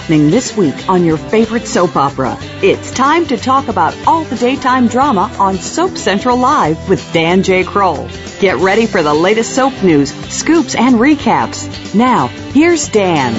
Happening this week on your favorite soap opera? It's time to talk about all the daytime drama on Soap Central Live with Dan J. Kroll. Get ready for the latest soap news, scoops, and recaps. Now, here's Dan.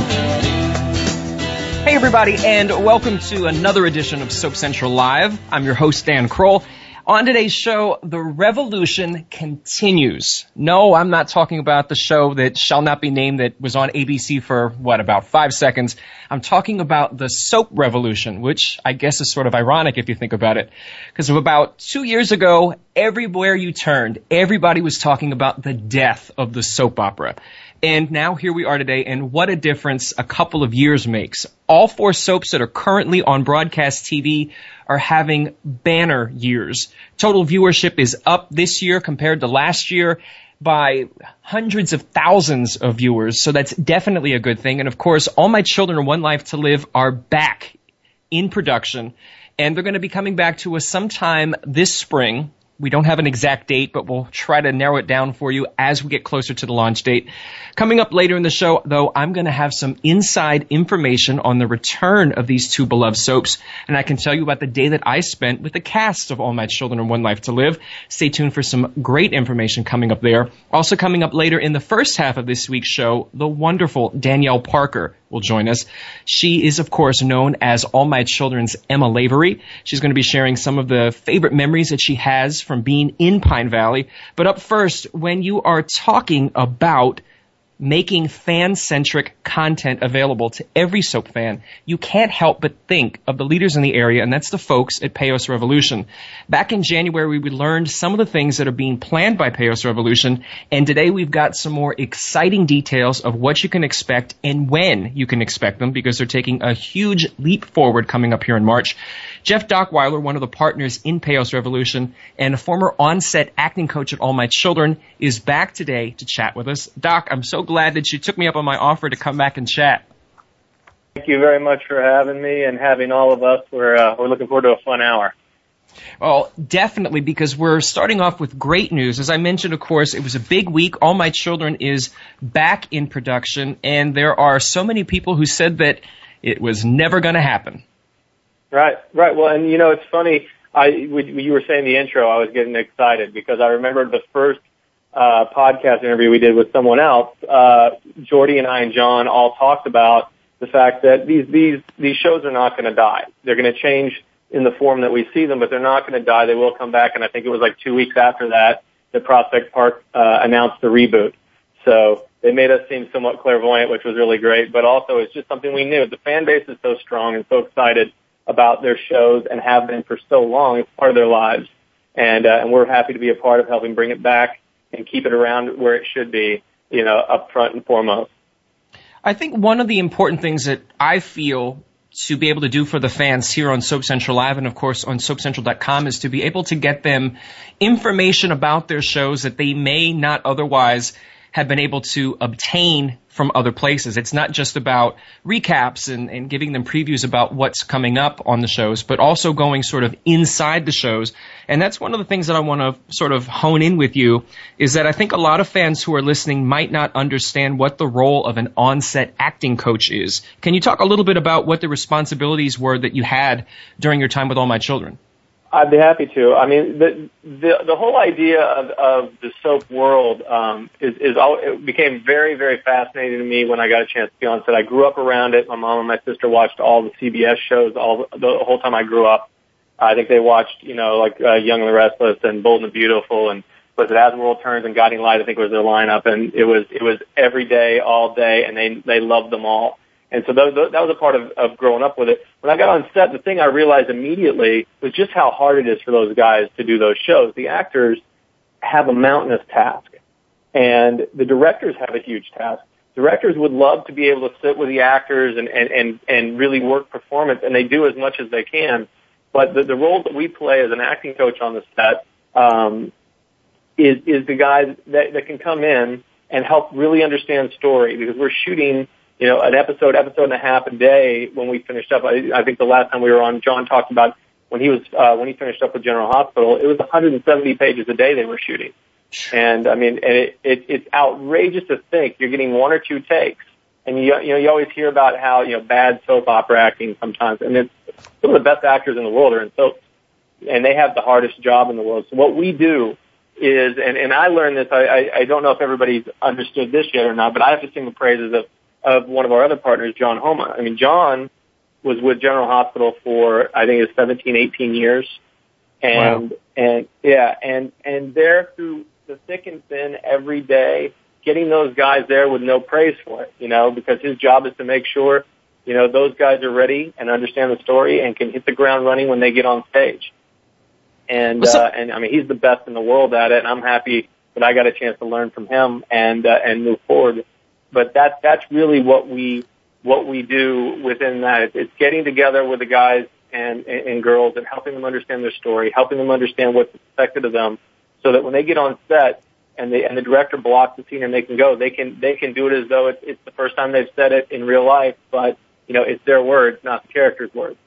Hey, everybody, and welcome to another edition of Soap Central Live. I'm your host, Dan Kroll. On today's show, the revolution continues. No, I'm not talking about the show that shall not be named that was on ABC for, what, about five seconds. I'm talking about the soap revolution, which I guess is sort of ironic if you think about it. Because about two years ago, everywhere you turned, everybody was talking about the death of the soap opera. And now here we are today, and what a difference a couple of years makes. All four soaps that are currently on broadcast TV are having banner years. Total viewership is up this year compared to last year by hundreds of thousands of viewers, so that's definitely a good thing. And of course, All My Children and One Life to Live are back in production, and they're going to be coming back to us sometime this spring. We don't have an exact date, but we'll try to narrow it down for you as we get closer to the launch date. Coming up later in the show, though, I'm going to have some inside information on the return of these two beloved soaps, and I can tell you about the day that I spent with the cast of All My Children and One Life to Live. Stay tuned for some great information coming up there. Also coming up later in the first half of this week's show, the wonderful Danielle Parker will join us. She is, of course, known as All My Children's Emma Lavery. She's going to be sharing some of the favorite memories that she has from being in Pine Valley. But up first, when you are talking about making fan-centric content available to every soap fan, you can't help but think of the leaders in the area, and that's the folks at Paos Revolution. Back in January, we learned some of the things that are being planned by Paos Revolution, and today we've got some more exciting details of what you can expect and when you can expect them, because they're taking a huge leap forward coming up here in March. Jeff Dockweiler, one of the partners in Paos Revolution and a former on-set acting coach at All My Children, is back today to chat with us. Doc, I'm so glad that you took me up on my offer to come back and chat. Thank you very much for having me and having all of us. We're uh, we're looking forward to a fun hour. Well, definitely, because we're starting off with great news. As I mentioned, of course, it was a big week. All My Children is back in production, and there are so many people who said that it was never going to happen. Right, right. Well, and you know, it's funny. I you were saying the intro, I was getting excited because I remembered the first uh, podcast interview we did with someone else. Uh, Jordi and I and John all talked about the fact that these these these shows are not going to die. They're going to change in the form that we see them, but they're not going to die. They will come back. And I think it was like two weeks after that that Prospect Park uh, announced the reboot. So they made us seem somewhat clairvoyant, which was really great. But also, it's just something we knew. The fan base is so strong and so excited about their shows and have been for so long. It's part of their lives. And, uh, and we're happy to be a part of helping bring it back and keep it around where it should be, you know, up front and foremost. I think one of the important things that I feel to be able to do for the fans here on Soap Central Live and of course on soapcentral.com is to be able to get them information about their shows that they may not otherwise have been able to obtain from other places. It's not just about recaps and, and giving them previews about what's coming up on the shows, but also going sort of inside the shows. And that's one of the things that I want to sort of hone in with you is that I think a lot of fans who are listening might not understand what the role of an on-set acting coach is. Can you talk a little bit about what the responsibilities were that you had during your time with All My Children? I'd be happy to. I mean, the the, the whole idea of, of the soap world um, is is all, it became very very fascinating to me when I got a chance to be on set. I grew up around it. My mom and my sister watched all the CBS shows all the, the whole time I grew up. I think they watched, you know, like uh, Young and the Restless and Bold and the Beautiful and was it As the World Turns and Guiding Light. I think was their lineup, and it was it was every day, all day, and they they loved them all. And so that, that was a part of, of growing up with it. When I got on set, the thing I realized immediately was just how hard it is for those guys to do those shows. The actors have a mountainous task, and the directors have a huge task. Directors would love to be able to sit with the actors and, and, and, and really work performance, and they do as much as they can. But the, the role that we play as an acting coach on the set um, is is the guy that, that can come in and help really understand story because we're shooting you know an episode episode and a half a day when we finished up. I, I think the last time we were on John talked about when he was uh, when he finished up with General Hospital it was 170 pages a day they were shooting. And I mean and it, it it's outrageous to think you're getting one or two takes and you you know you always hear about how you know bad soap opera acting sometimes and it's some of the best actors in the world are in soaps and they have the hardest job in the world. So what we do is, and, and I learned this, I, I, I don't know if everybody's understood this yet or not, but I have to sing the praises of, of one of our other partners, John Homa. I mean, John was with General Hospital for, I think it was 17, 18 years. And, wow. and yeah, and, and there through the thick and thin every day, getting those guys there with no praise for it, you know, because his job is to make sure, you know, those guys are ready and understand the story and can hit the ground running when they get on stage and uh, and I mean he's the best in the world at it, and I'm happy that I got a chance to learn from him and uh, and move forward. But that that's really what we what we do within that. It's getting together with the guys and, and, and girls and helping them understand their story, helping them understand what's expected of them, so that when they get on set and the and the director blocks the scene and they can go, they can they can do it as though it's, it's the first time they've said it in real life, but you know it's their words, not the character's words.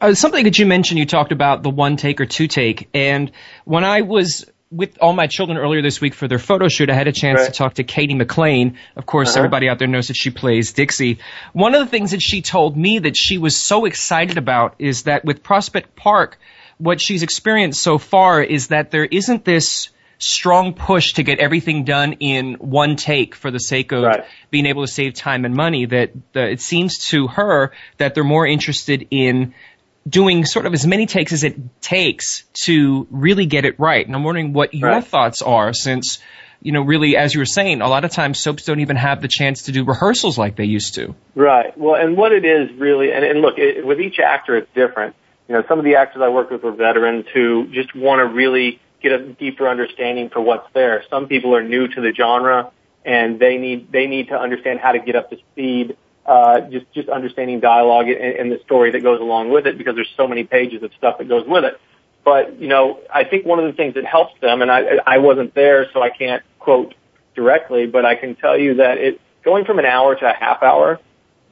Uh, something that you mentioned, you talked about the one take or two take, and when I was with all my children earlier this week for their photo shoot, I had a chance right. to talk to Cady McClain. Of course, uh-huh. everybody out there knows that she plays Dixie. One of the things that she told me that she was so excited about is that with Prospect Park, what she's experienced so far is that there isn't this strong push to get everything done in one take for the sake of right. being able to save time and money that the, it seems to her that they're more interested in doing sort of as many takes as it takes to really get it right. And I'm wondering what your right. thoughts are since, you know, really, as you were saying, a lot of times soaps don't even have the chance to do rehearsals like they used to. Right. Well, and what it is really, and, and look, it, with each actor, it's different. You know, some of the actors I work with were veterans who just want to really get a deeper understanding for what's there. Some people are new to the genre and they need, they need to understand how to get up to speed uh, just just understanding dialogue and, and the story that goes along with it because there's so many pages of stuff that goes with it. But you know, I think one of the things that helps them, and I I wasn't there, so I can't quote directly, but I can tell you that it going from an hour to a half hour,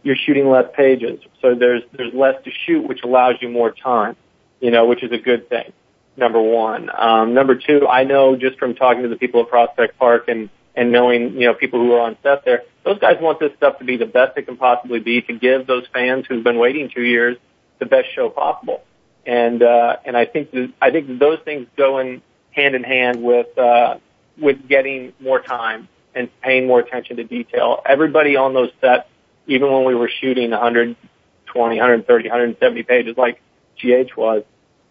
you're shooting less pages, so there's there's less to shoot, which allows you more time, you know, which is a good thing. Number one. Um, number two, I know just from talking to the people at Prospect Park and and knowing, you know, people who are on set there, those guys want this stuff to be the best it can possibly be to give those fans who've been waiting two years the best show possible. And, uh, and I think, that, I think those things go in hand in hand with, uh, with getting more time and paying more attention to detail. Everybody on those sets, even when we were shooting 120, 130, 170 pages like GH was,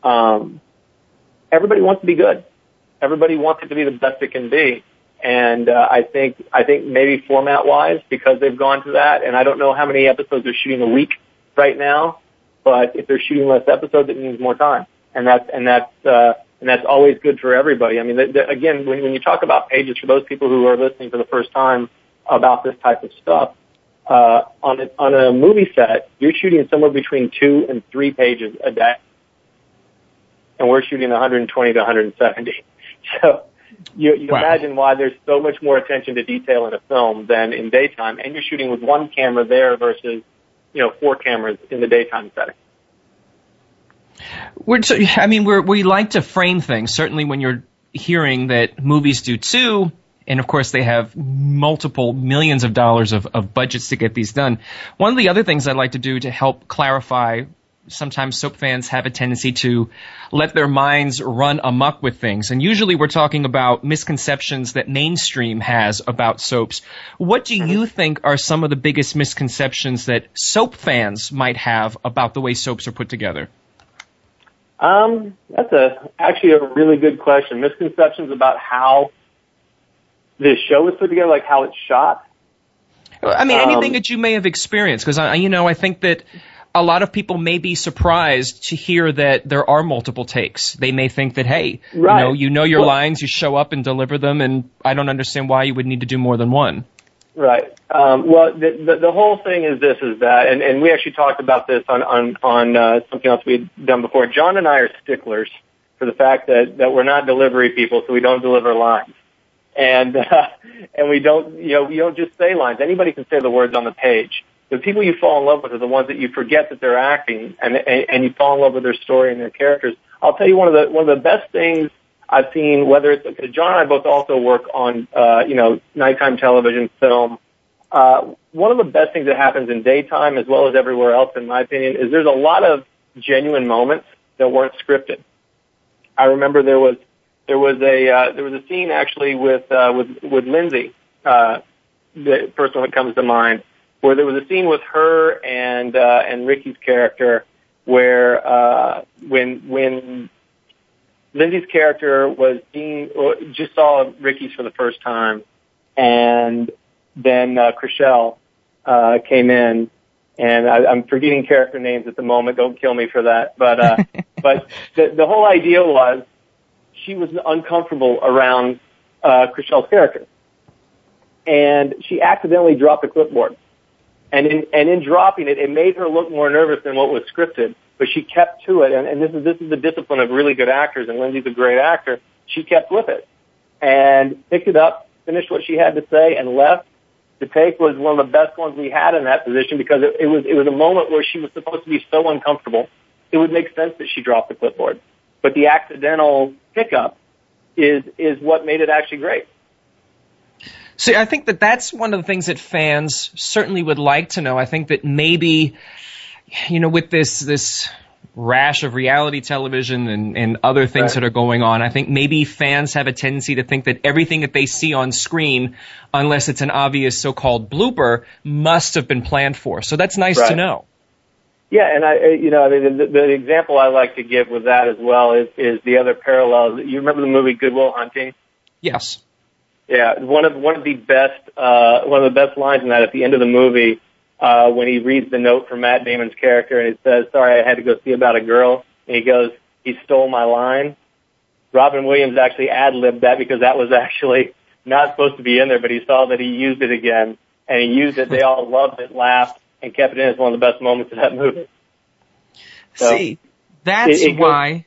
um, everybody wants to be good. Everybody wants it to be the best it can be. And uh, I think I think maybe format wise because they've gone to that, and I don't know how many episodes they're shooting a week right now, but if they're shooting less episodes, it means more time, and that's and that's uh, and that's always good for everybody. I mean, the, the, again, when, when you talk about pages for those people who are listening for the first time about this type of stuff, uh, on a, on a movie set, you're shooting somewhere between two and three pages a day, and we're shooting 120 to 170. So you, you wow. imagine why there's so much more attention to detail in a film than in daytime, and you're shooting with one camera there versus, you know, four cameras in the daytime setting. We're, so, I mean, we're, we like to frame things. Certainly, when you're hearing that movies do too, and of course they have multiple millions of dollars of, of budgets to get these done. One of the other things I'd like to do to help clarify sometimes soap fans have a tendency to let their minds run amuck with things. And usually we're talking about misconceptions that mainstream has about soaps. What do you think are some of the biggest misconceptions that soap fans might have about the way soaps are put together? Um, that's a actually a really good question. Misconceptions about how this show is put together, like how it's shot. I mean, anything um, that you may have experienced, because I, you know, I think that a lot of people may be surprised to hear that there are multiple takes. They may think that, hey, right. you know, you know your well, lines, you show up and deliver them, and I don't understand why you would need to do more than one. Right. Um, well, the, the, the whole thing is this: is that, and, and we actually talked about this on on on uh, something else we'd done before. John and I are sticklers for the fact that that we're not delivery people, so we don't deliver lines, and uh, and we don't you know we don't just say lines. Anybody can say the words on the page. The people you fall in love with are the ones that you forget that they're acting, and and, and you fall in love with their story and their characters. I'll tell you one of the one of the best things I've seen, whether it's because John and I both also work on uh, you know nighttime television, film. Uh, one of the best things that happens in daytime as well as everywhere else, in my opinion, is there's a lot of genuine moments that weren't scripted. I remember there was there was a uh, there was a scene actually with uh, with with Lindsay, uh, the first one that comes to mind, where there was a scene with her and uh, and Ricky's character where uh, when when Lindsay's character was seeing just saw Ricky's for the first time, and then uh, Chrishell uh, came in, and I, I'm forgetting character names at the moment. Don't kill me for that. But uh, but the, the whole idea was she was uncomfortable around uh, Chrishell's character, and she accidentally dropped a clipboard. And in and in dropping it, it made her look more nervous than what was scripted. But she kept to it, and, and this is this is the discipline of really good actors. And Lindsay's a great actor. She kept with it and picked it up, finished what she had to say, and left the take was one of the best ones we had in that position because it, it was it was a moment where she was supposed to be so uncomfortable. It would make sense that she dropped the clipboard, but the accidental hiccup is is what made it actually great. See, I think that that's one of the things that fans certainly would like to know. I think that maybe, you know, with this this rash of reality television and, and other things right. that are going on. I think maybe fans have a tendency to think that everything that they see on screen, unless it's an obvious so-called blooper, must have been planned for. So that's nice right. to know. Yeah, and I, you know, I mean, the, the example I like to give with that as well is, is the other parallel. You remember the movie Good Will Hunting? Yes. Yeah, one of one of the best uh, one of the best lines in that at the end of the movie uh, when he reads the note from Matt Damon's character and it says, sorry, I had to go see about a girl. And he goes, he stole my line. Robin Williams actually ad-libbed that because that was actually not supposed to be in there, but he saw that he used it again and he used it. They all loved it, laughed, and kept it in as one of the best moments of that movie. So See, that's it, it why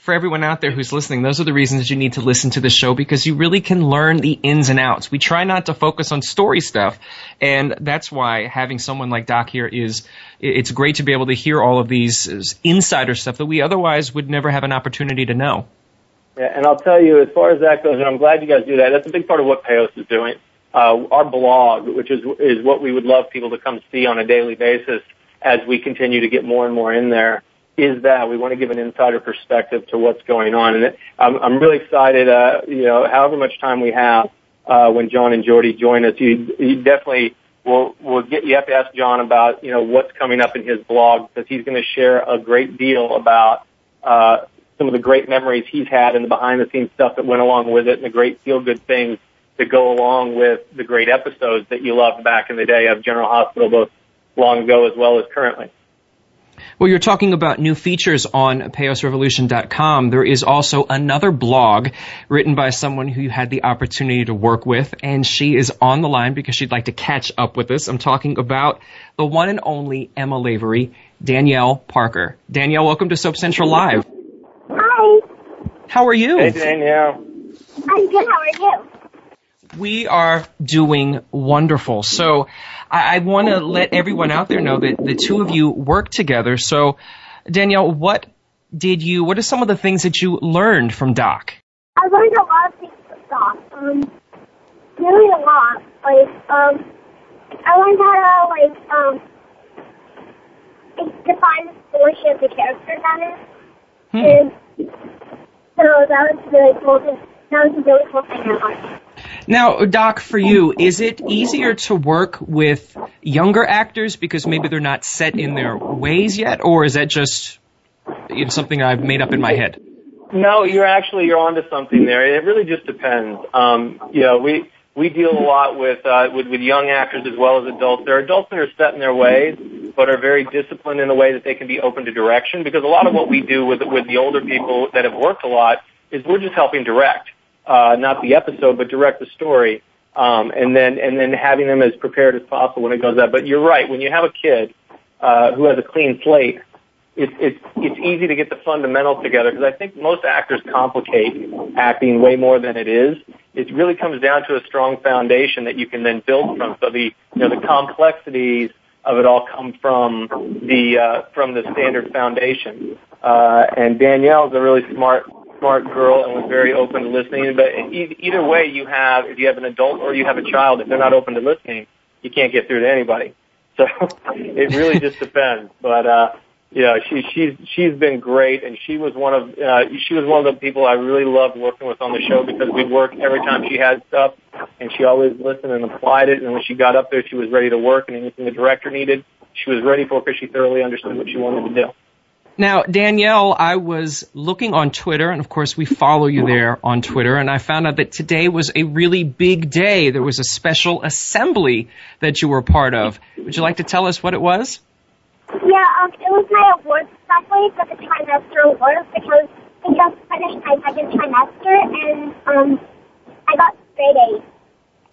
for everyone out there who's listening, those are the reasons that you need to listen to the show because you really can learn the ins and outs. We try not to focus on story stuff, and that's why having someone like Doc here is it's great to be able to hear all of these insider stuff that we otherwise would never have an opportunity to know. Yeah, and I'll tell you, as far as that goes, and I'm glad you guys do that. That's a big part of what Paos is doing. Uh, our blog, which is is what we would love people to come see on a daily basis as we continue to get more and more in there is that we want to give an insider perspective to what's going on. And I'm, I'm really excited, uh, you know, however much time we have, uh, when John and Jordi join us, you, you definitely will, will get, you have to ask John about, you know, what's coming up in his blog because he's going to share a great deal about, uh, some of the great memories he's had and the behind the scenes stuff that went along with it and the great feel good things that go along with the great episodes that you loved back in the day of General Hospital, both long ago as well as currently. Well, you're talking about new features on PaosRevolution.com. There is also another blog written by someone who you had the opportunity to work with, and she is on the line because she'd like to catch up with us. I'm talking about the one and only Emma Lavery, Danielle Parker. Danielle, welcome to Soap Central Live. Hi. How are you? Hey, Danielle. I'm good. How are you? We are doing wonderful. So, I, I want to let everyone out there know that the two of you work together. So, Danielle, what did you? What are some of the things that you learned from Doc? I learned a lot of things from Doc. Um, really a lot. Like, um, I learned how to like um define the story of the character better. Hmm. And so that was really cool. That was a really cool thing I learned. Now, Doc, for you, is it easier to work with younger actors because maybe they're not set in their ways yet, or is that just you know, something I've made up in my head? No, you're actually you're onto something there. It really just depends. Um, you know, we we deal a lot with, uh, with with young actors as well as adults. There are adults that are set in their ways, but are very disciplined in a way that they can be open to direction. Because a lot of what we do with with the older people that have worked a lot is we're just helping direct, uh, not the episode, but direct the story, um, and then and then having them as prepared as possible when it goes out. But you're right. When you have a kid uh, who has a clean slate, it's it's it's easy to get the fundamentals together because I think most actors complicate acting way more than it is. It really comes down to a strong foundation that you can then build from. So the you know the complexities of it all come from the uh, from the standard foundation. Uh, and Danielle is a really smart smart girl and was very open to listening. But either way, you have if you have an adult or you have a child, if they're not open to listening, you can't get through to anybody. So it really just depends. But uh, you know, she she's she's been great, and she was one of uh, she was one of the people I really loved working with on the show because we'd work every time she had stuff, and she always listened and applied it. And when she got up there, she was ready to work, and anything the director needed, she was ready for because she thoroughly understood what she wanted to do. Now, Danielle, I was looking on Twitter, and of course we follow you there on Twitter, and I found out that today was a really big day. There was a special assembly that you were part of. Would you like to tell us what it was? Yeah, um, it was my awards assembly for the trimester awards because I just finished my second trimester and um, I got straight A's.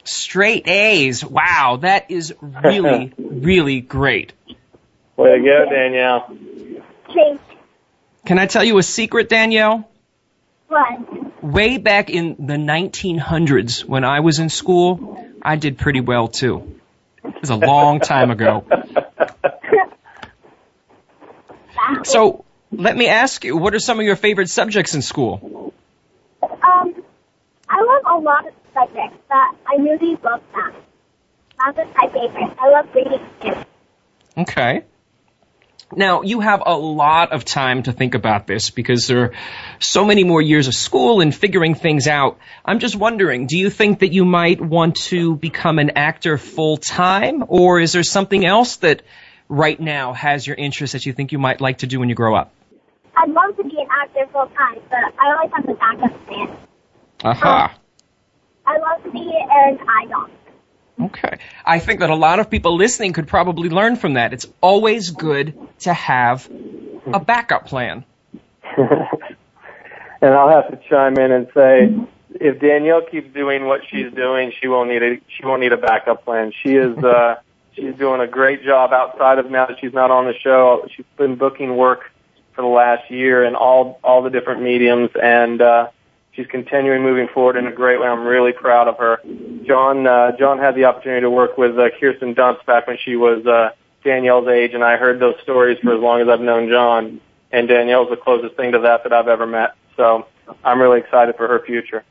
Straight A's. Wow, that is really, really great. Way to go, Danielle. Can I tell you a secret, Danielle? What? Way back in the 1900s, when I was in school, I did pretty well too. It was a long time ago. So, let me ask you, what are some of your favorite subjects in school? Um, I love a lot of subjects, but I really love math. Math is my favorite. I love reading too. Okay. Now, you have a lot of time to think about this because there are so many more years of school and figuring things out. I'm just wondering, do you think that you might want to become an actor full time or is there something else that right now has your interest that you think you might like to do when you grow up? I'd love to be an actor full time, but I always have a backup plan. Aha. Um, I love to be an idol. Okay. I think that a lot of people listening could probably learn from that. It's always good to have a backup plan. and I'll have to chime in and say, if Danielle keeps doing what she's doing, she won't need a she won't need a backup plan. She is uh, she's doing a great job outside of now that she's not on the show. She's been booking work for the last year in all all the different mediums, and uh, she's continuing moving forward in a great way. I'm really proud of her. John uh, John had the opportunity to work with uh, Kirsten Dunst back when she was uh, Danielle's age, and I heard those stories for as long as I've known John. And Danielle's the closest thing to that that I've ever met. So I'm really excited for her future.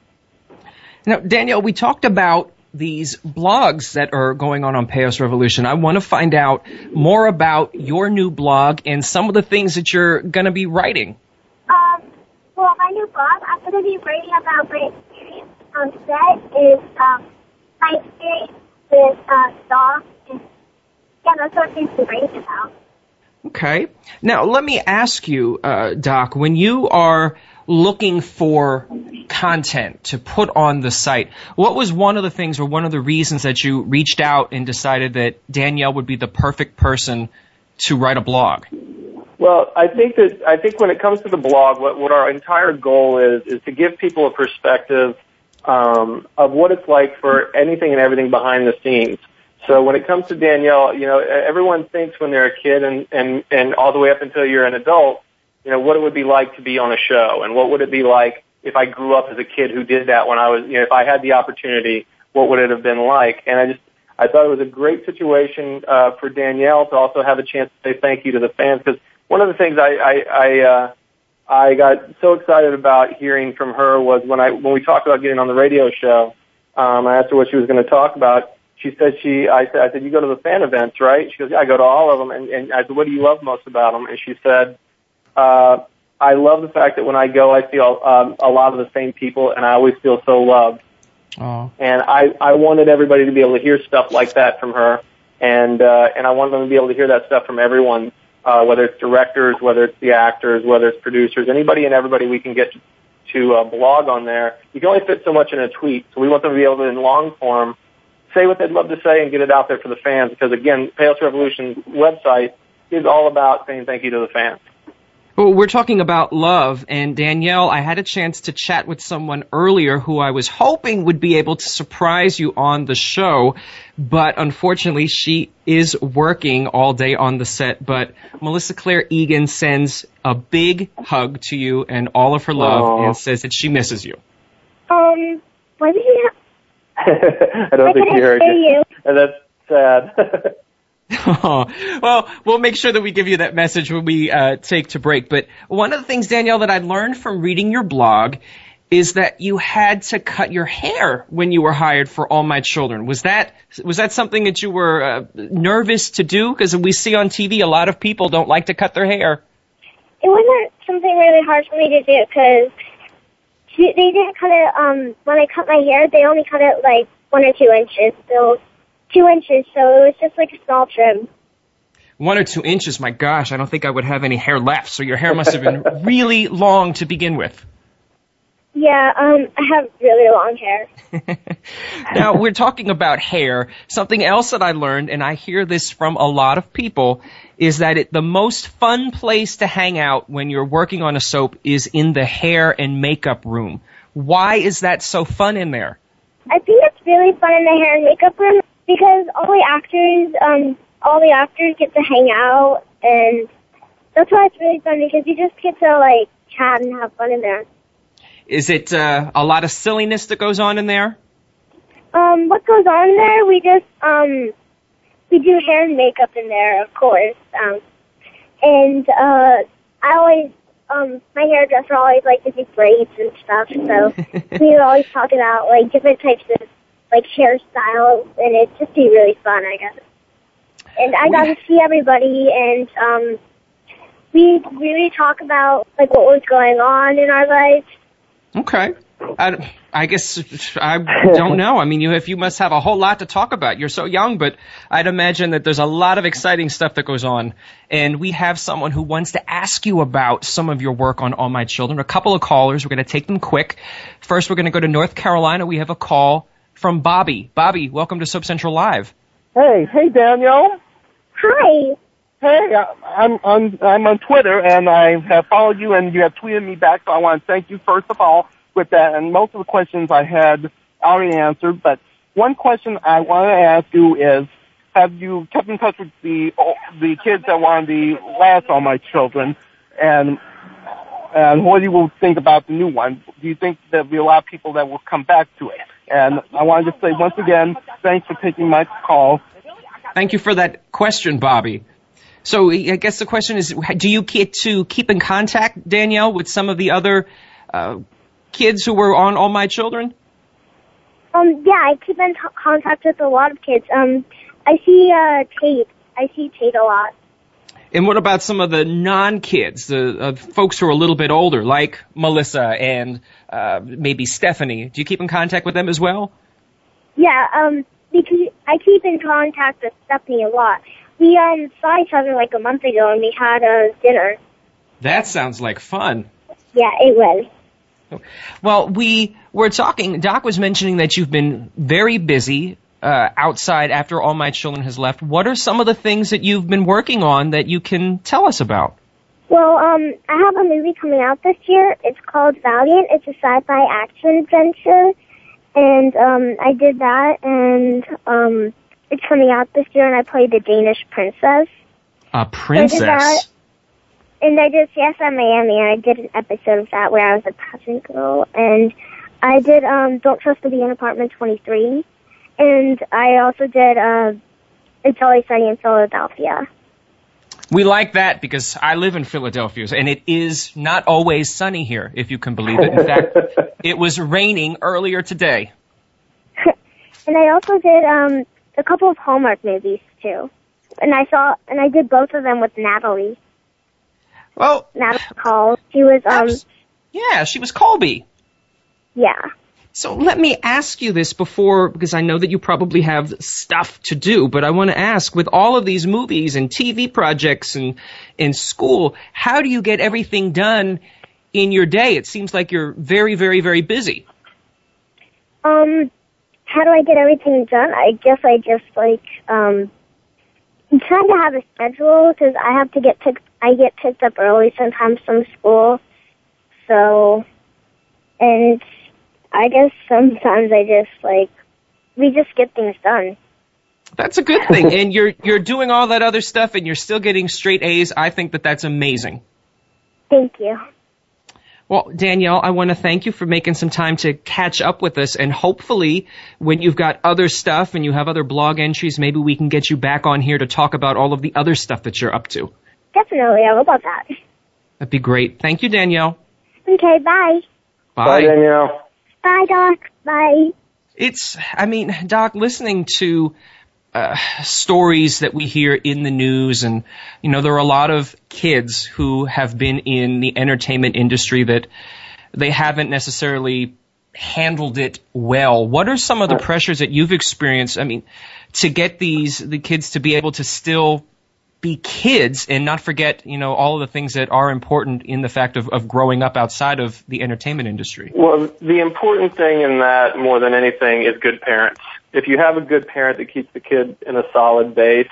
Now, Danielle, we talked about these blogs that are going on on Paos Revolution. I want to find out more about your new blog and some of the things that you're going to be writing. Um, well, my new blog, I'm going to be writing about my experience on set is um, my experience with uh, dogs and yeah, that's what things to write about. Okay. Now, let me ask you, uh, Doc, when you are looking for content to put on the site, what was one of the things or one of the reasons that you reached out and decided that Danielle would be the perfect person to write a blog? Well, I think that I think when it comes to the blog, what, what our entire goal is is to give people a perspective um, of what it's like for anything and everything behind the scenes. So when it comes to Danielle, you know, everyone thinks when they're a kid and, and, and all the way up until you're an adult, you know, what it would be like to be on a show and what would it be like if I grew up as a kid who did that when I was, you know, if I had the opportunity, what would it have been like? And I just, I thought it was a great situation, uh, for Danielle to also have a chance to say thank you to the fans because one of the things I, I, I, uh, I got so excited about hearing from her was when I, when we talked about getting on the radio show, um, I asked her what she was going to talk about she said she, I said, I said, you go to the fan events, right? She goes, yeah, I go to all of them. And, and I said, what do you love most about them? And she said, uh, I love the fact that when I go, I feel um, a lot of the same people, and I always feel so loved. Oh. And I, I wanted everybody to be able to hear stuff like that from her, and uh, and I wanted them to be able to hear that stuff from everyone, uh, whether it's directors, whether it's the actors, whether it's producers, anybody and everybody we can get to uh, blog on there, you can only fit so much in a tweet. So we want them to be able to, in long form, say what they'd love to say and get it out there for the fans. Because again, Paos Revolution's website is all about saying thank you to the fans. Well, we're talking about love, and Danielle, I had a chance to chat with someone earlier who I was hoping would be able to surprise you on the show, but unfortunately she is working all day on the set. But Melissa Claire Egan sends a big hug to you and all of her love Aww. and says that she misses you. Um, what did you I don't I think couldn't you heard you. you. And that's sad. well, we'll make sure that we give you that message when we uh, take to break. But one of the things, Danielle, that I learned from reading your blog is that you had to cut your hair when you were hired for All My Children. Was that was that something that you were uh, nervous to do? Because we see on TV a lot of people don't like to cut their hair. It wasn't something really hard for me to do because they didn't cut it. Um, when I cut my hair, they only cut it like one or two inches, so two inches. So it was just like a small trim. One or two inches, my gosh, I don't think I would have any hair left. So your hair must have been really long to begin with. Yeah, um, I have really long hair. now we're talking about hair. Something else that I learned, and I hear this from a lot of people, is that it, the most fun place to hang out when you're working on a soap is in the hair and makeup room. Why is that so fun in there? I think it's really fun in the hair and makeup room because all the actors, um, all the actors get to hang out, and that's why it's really fun because you just get to like chat and have fun in there. Is it uh, a lot of silliness that goes on in there? Um, what goes on there? We just um, we do hair and makeup in there, of course. Um, and uh, I always um, my hairdresser always like to do braids and stuff, so we would always talk about like different types of like hairstyles, and it'd just be really fun, I guess. And I got to see everybody, and um, we really talk about like what was going on in our lives. Okay. I, I guess I don't know. I mean, you if you must have a whole lot to talk about. You're so young, but I'd imagine that there's a lot of exciting stuff that goes on. And we have someone who wants to ask you about some of your work on All My Children. A couple of callers. We're going to take them quick. First, we're going to go to North Carolina. We have a call from Bobby. Bobby, welcome to Soap Central Live. Hey, hey Daniel. Hi. Hey, I- I'm on I'm on Twitter and I have followed you and you have tweeted me back. So I want to thank you first of all with that. And most of the questions I had already answered, but one question I want to ask you is: Have you kept in touch with the the kids that were on the last All My Children, and and what do you think about the new one? Do you think there'll be a lot of people that will come back to it? And I want to just say once again, thanks for taking my call. Thank you for that question, Bobby. So I guess the question is, do you get to keep in contact, Danielle, with some of the other uh, kids who were on All My Children? Um, yeah, I keep in t- contact with a lot of kids. Um, I see uh, Tate. I see Tate a lot. And what about some of the non-kids, the uh, folks who are a little bit older, like Melissa and uh, maybe Stephanie? Do you keep in contact with them as well? Yeah, um, because I keep in contact with Stephanie a lot. We um saw each other like a month ago, and we had a dinner. That sounds like fun. Yeah, it was. Well, we were talking. Doc was mentioning that you've been very busy uh, outside after All My Children has left. What are some of the things that you've been working on that you can tell us about? Well, um, I have a movie coming out this year. It's called Valiant. It's a sci-fi action adventure, and um, I did that, and um, it's coming out this year, and I played the Danish princess. A that. princess. And I did CSI Miami, and I did an episode of that where I was a pageant girl, and I did um, Don't Trust the Bee in Apartment 23, and I also did uh, It's Always Sunny in Philadelphia. We like that because I live in Philadelphia and it is not always sunny here, if you can believe it. In fact, it was raining earlier today. And I also did um, a couple of Hallmark movies too, and I saw and I did both of them with Natalie. Well, Natalie Hall. She was um, yeah, she was Colby. yeah. So let me ask you this before, because I know that you probably have stuff to do, but I want to ask, with all of these movies and TV projects and, in school, how do you get everything done in your day? It seems like you're very, very, very busy. Um, how do I get everything done? I guess I just like um, I'm trying to have a schedule because I have to get picked. I get picked up early sometimes from school, so and I guess sometimes I just like we just get things done. That's a good thing. and you're you're doing all that other stuff and you're still getting straight A's. I think that that's amazing. Thank you. Well, Danielle, I want to thank you for making some time to catch up with us and hopefully when you've got other stuff and you have other blog entries, maybe we can get you back on here to talk about all of the other stuff that you're up to. Definitely, I would love that. That'd be great. Thank you, Danielle. Okay, bye. Bye. Bye, Danielle. Bye, Doc. Bye. It's, I mean, Doc, listening to uh, stories that we hear in the news, and you know, there are a lot of kids who have been in the entertainment industry that they haven't necessarily handled it well. What are some of the pressures that you've experienced? I mean, to get these the kids to be able to still be kids and not forget, you know, all of the things that are important in the fact of, of growing up outside of the entertainment industry. Well, the important thing in that more than anything is good parents if you have a good parent that keeps the kid in a solid base,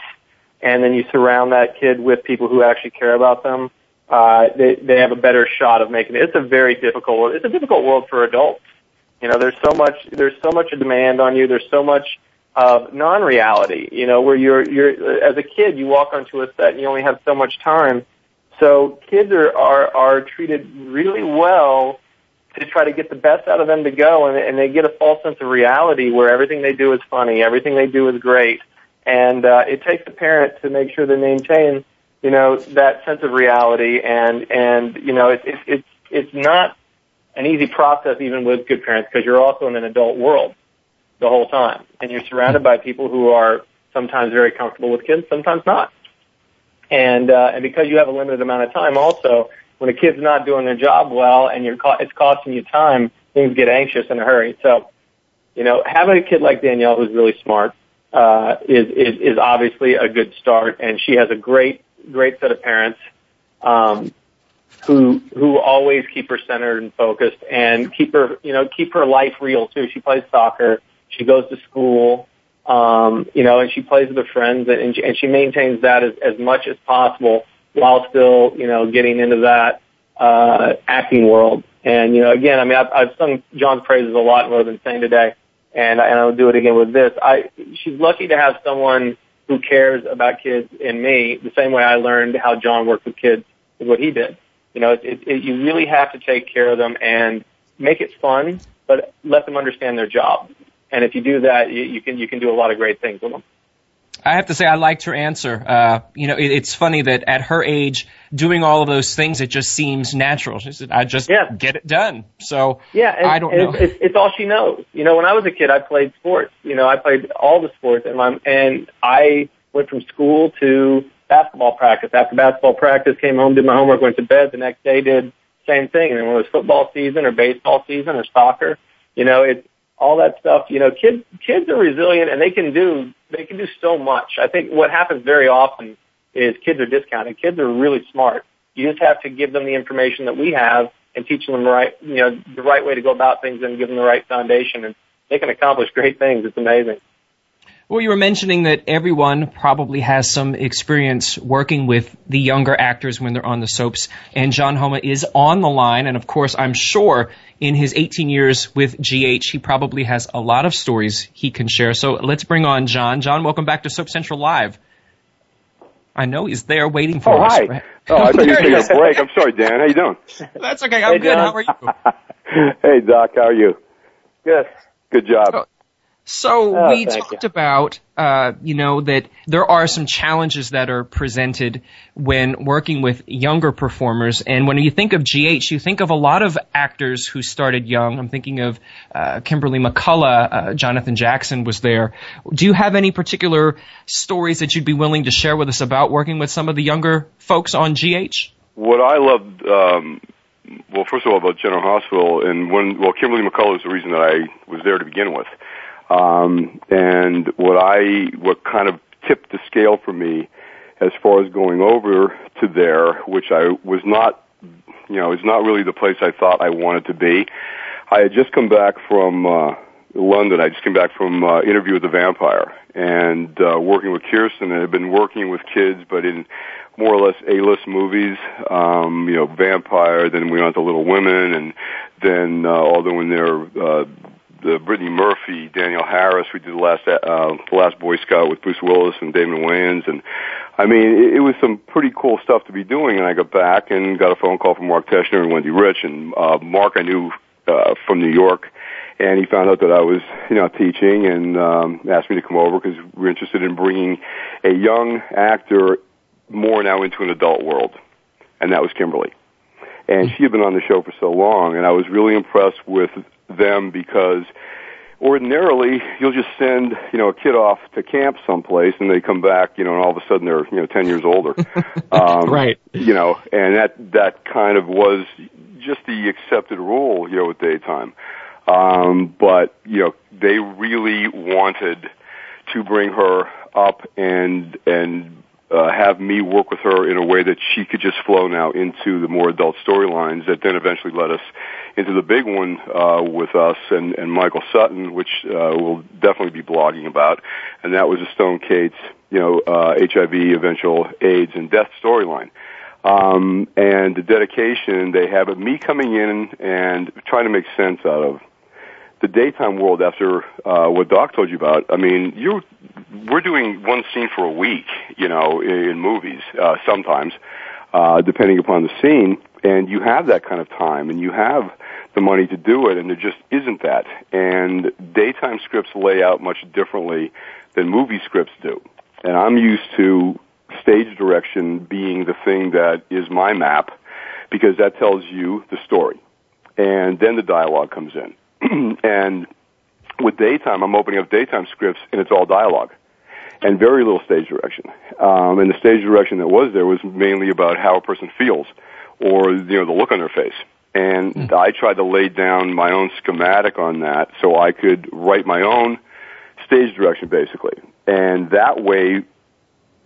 and then you surround that kid with people who actually care about them, uh, they they have a better shot of making it. It's a very difficult. It's a difficult world for adults. You know, there's so much. There's so much demand on you. There's so much of non-reality. You know, where you're you're as a kid, you walk onto a set and you only have so much time. So kids are are are treated really well to try to get the best out of them to go, and, and they get a false sense of reality where everything they do is funny, everything they do is great, and uh, it takes the parent to make sure they maintain, you know, that sense of reality, and and you know, it's it, it's it's not an easy process even with good parents because you're also in an adult world the whole time, and you're surrounded by people who are sometimes very comfortable with kids, sometimes not, and uh, and because you have a limited amount of time, also when a kid's not doing their job well and you're co- it's costing you time, things get anxious in a hurry. So, you know, having a kid like Danielle who's really smart uh, is, is is obviously a good start, and she has a great great set of parents um, who who always keep her centered and focused and keep her you know keep her life real too. She plays soccer, she goes to school, um, you know, and she plays with her friends, and, and she maintains that as, as much as possible while still, you know, getting into that uh, acting world. And you know, again, I mean, I've, I've sung John's praises a lot more than saying today, and and I'll do it again with this. I she's lucky to have someone who cares about kids in me the same way I learned how John worked with kids is what he did. You know, it, it, it, you really have to take care of them and make it fun, but let them understand their job. And if you do that, you, you can you can do a lot of great things with them. I have to say I liked her answer. Uh, you know, it, it's funny that at her age, doing all of those things, it just seems natural. She said, "I just yeah. get it done." So yeah, and, I don't know. It's, it's, it's all she knows. You know, when I was a kid, I played sports. You know, I played all the sports, and my and I went from school to basketball practice. After basketball practice, came home, did my homework, went to bed. The next day, did same thing. And then when it was football season or baseball season or soccer, you know, it's all that stuff. You know, kids kids are resilient and they can do they can do so much. I think what happens very often is kids are discounted. Kids are really smart. You just have to give them the information that we have and teach them the right you know the right way to go about things and give them the right foundation and they can accomplish great things. It's amazing. Well, you were mentioning that everyone probably has some experience working with the younger actors when they're on the soaps, and John Homa is on the line, and of course, I'm sure in his 18 years with GH, he probably has a lot of stories he can share. So let's bring on John. John, welcome back to Soap Central Live. I know he's there waiting for oh, us. Hi. Oh, I thought you were taking a break. I'm sorry, Dan. How you doing? That's okay. I'm hey, good. How are you? hey, Doc. How are you? Good. Good job. Oh, so oh, we talked you. about, uh, you know, that there are some challenges that are presented when working with younger performers. And when you think of GH, you think of a lot of actors who started young. I'm thinking of uh, Kimberly McCullough, uh, Jonathan Jackson was there. Do you have any particular stories that you'd be willing to share with us about working with some of the younger folks on GH? What I loved, um, well, first of all, about General Hospital, and when, well, Kimberly McCullough is the reason that I was there to begin with. Um, and what I, what kind of tipped the scale for me as far as going over to there, which I was not You know, it's not really the place I thought I wanted to be. I had just come back from uh, London. I just came back from uh, Interview with the Vampire and uh, working with Kirsten. I've been working with kids, but in more or less A-list movies. Um, you know, Vampire. Then we went to Little Women, and then uh, although in there. Uh, the Brittany Murphy, Danielle Harris. We did the last uh, the last Boy Scout with Bruce Willis and Damon Wayans, and I mean it, it was some pretty cool stuff to be doing. And I got back and got a phone call from Mark Teschner and Wendy Rich, and uh, Mark I knew uh, from New York, and he found out that I was you know teaching and um, asked me to come over because we we're interested in bringing a young actor more now into an adult world, and that was Kimberly. And she had been on the show for so long, and I was really impressed with them because ordinarily you'll just send you know a kid off to camp someplace and they come back you know and all of a sudden they're you know ten years older. Um right. you know and that that kind of was just the accepted rule you know with daytime. Um but you know they really wanted to bring her up and and uh, have me work with her in a way that she could just flow now into the more adult storylines that then eventually led us into the big one uh, with us and, and Michael Sutton, which uh, we'll definitely be blogging about, and that was a Stone Cates, you know, uh, HIV, eventual AIDS, and death storyline. Um, and the dedication they have of me coming in and trying to make sense out of the daytime world after uh, what Doc told you about. I mean, you we're doing one scene for a week, you know, in, movies uh, sometimes, uh, depending upon the scene, and you have that kind of time, and you have the money to do it, and there just isn't that. And daytime scripts lay out much differently than movie scripts do. And I'm used to stage direction being the thing that is my map because that tells you the story. And then the dialogue comes in. and with daytime, I'm opening up daytime scripts, and it's all dialogue and very little stage direction. Um, and the stage direction that was there was mainly about how a person feels or you know the look on their face. And mm. I tried to lay down my own schematic on that so I could write my own stage direction basically. And that way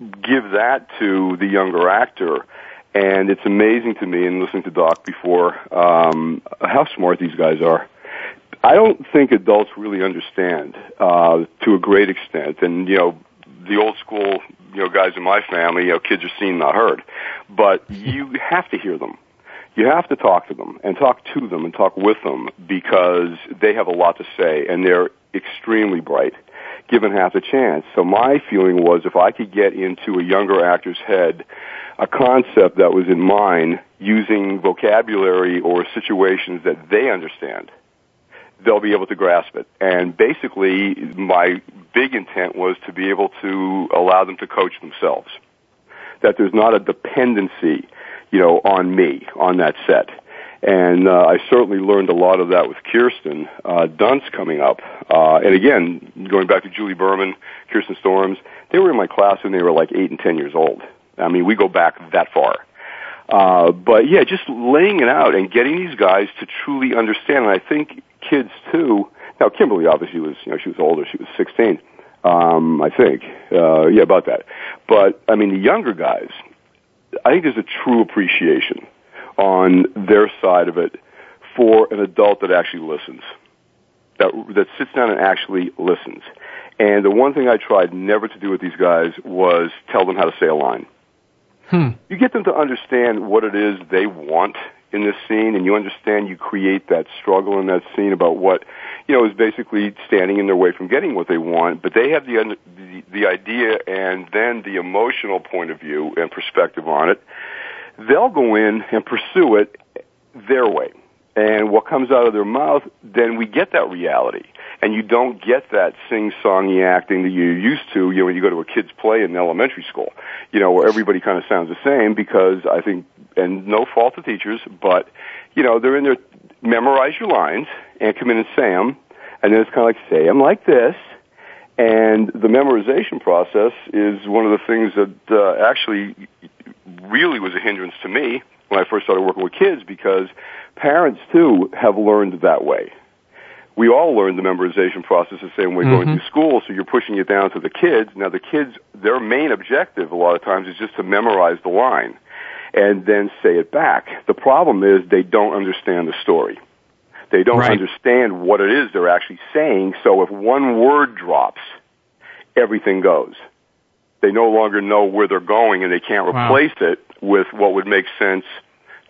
give that to the younger actor. And it's amazing to me, and listening to Doc before, um, how smart these guys are. I don't think adults really understand uh, to a great extent, and you know, the old school, you know, guys in my family, you know, kids are seen, not heard. But you have to hear them. You have to talk to them and talk to them and talk with them because they have a lot to say and they're extremely bright given half a chance. So my feeling was if I could get into a younger actor's head a concept that was in mine using vocabulary or situations that they understand, they'll be able to grasp it. And basically, my big intent was to be able to allow them to coach themselves. That there's not a dependency, you know, on me on that set. And uh, I certainly learned a lot of that with Kirsten uh, Dunst coming up. Uh, and again, going back to Julie Berman, Kirsten Storms, they were in my class when they were like eight and ten years old. I mean, we go back that far. Uh, but yeah, just laying it out and getting these guys to truly understand. And I think kids too. Now, Kimberly obviously was, you know, she was older. She was 16, um, I think. Uh, yeah, about that. But I mean, the younger guys, I think there's a true appreciation on their side of it for an adult that actually listens, that that sits down and actually listens. And the one thing I tried never to do with these guys was tell them how to say a line. Hmm. You get them to understand what it is they want in this scene and you understand you create that struggle in that scene about what you know is basically standing in their way from getting what they want but they have the the, the idea and then the emotional point of view and perspective on it. They'll go in and pursue it their way. And what comes out of their mouth then we get that reality. And you don't get that sing-songy acting that you're used to, you know, when you go to a kid's play in elementary school, you know, where everybody kind of sounds the same because I think, and no fault to teachers, but, you know, they're in there, memorize your lines and come in and say them, and then it's kind of like, say them like this, and the memorization process is one of the things that uh, actually really was a hindrance to me when I first started working with kids because parents too have learned that way we all learn the memorization process the same way mm-hmm. going through school, so you're pushing it down to the kids. Now the kids, their main objective a lot of times is just to memorize the line. And then say it back. The problem is they don't understand the story. They don't Right. understand what it is they're actually saying. So if one word drops, everything goes. They no longer know where they're going and they can't Wow. replace it with what would make sense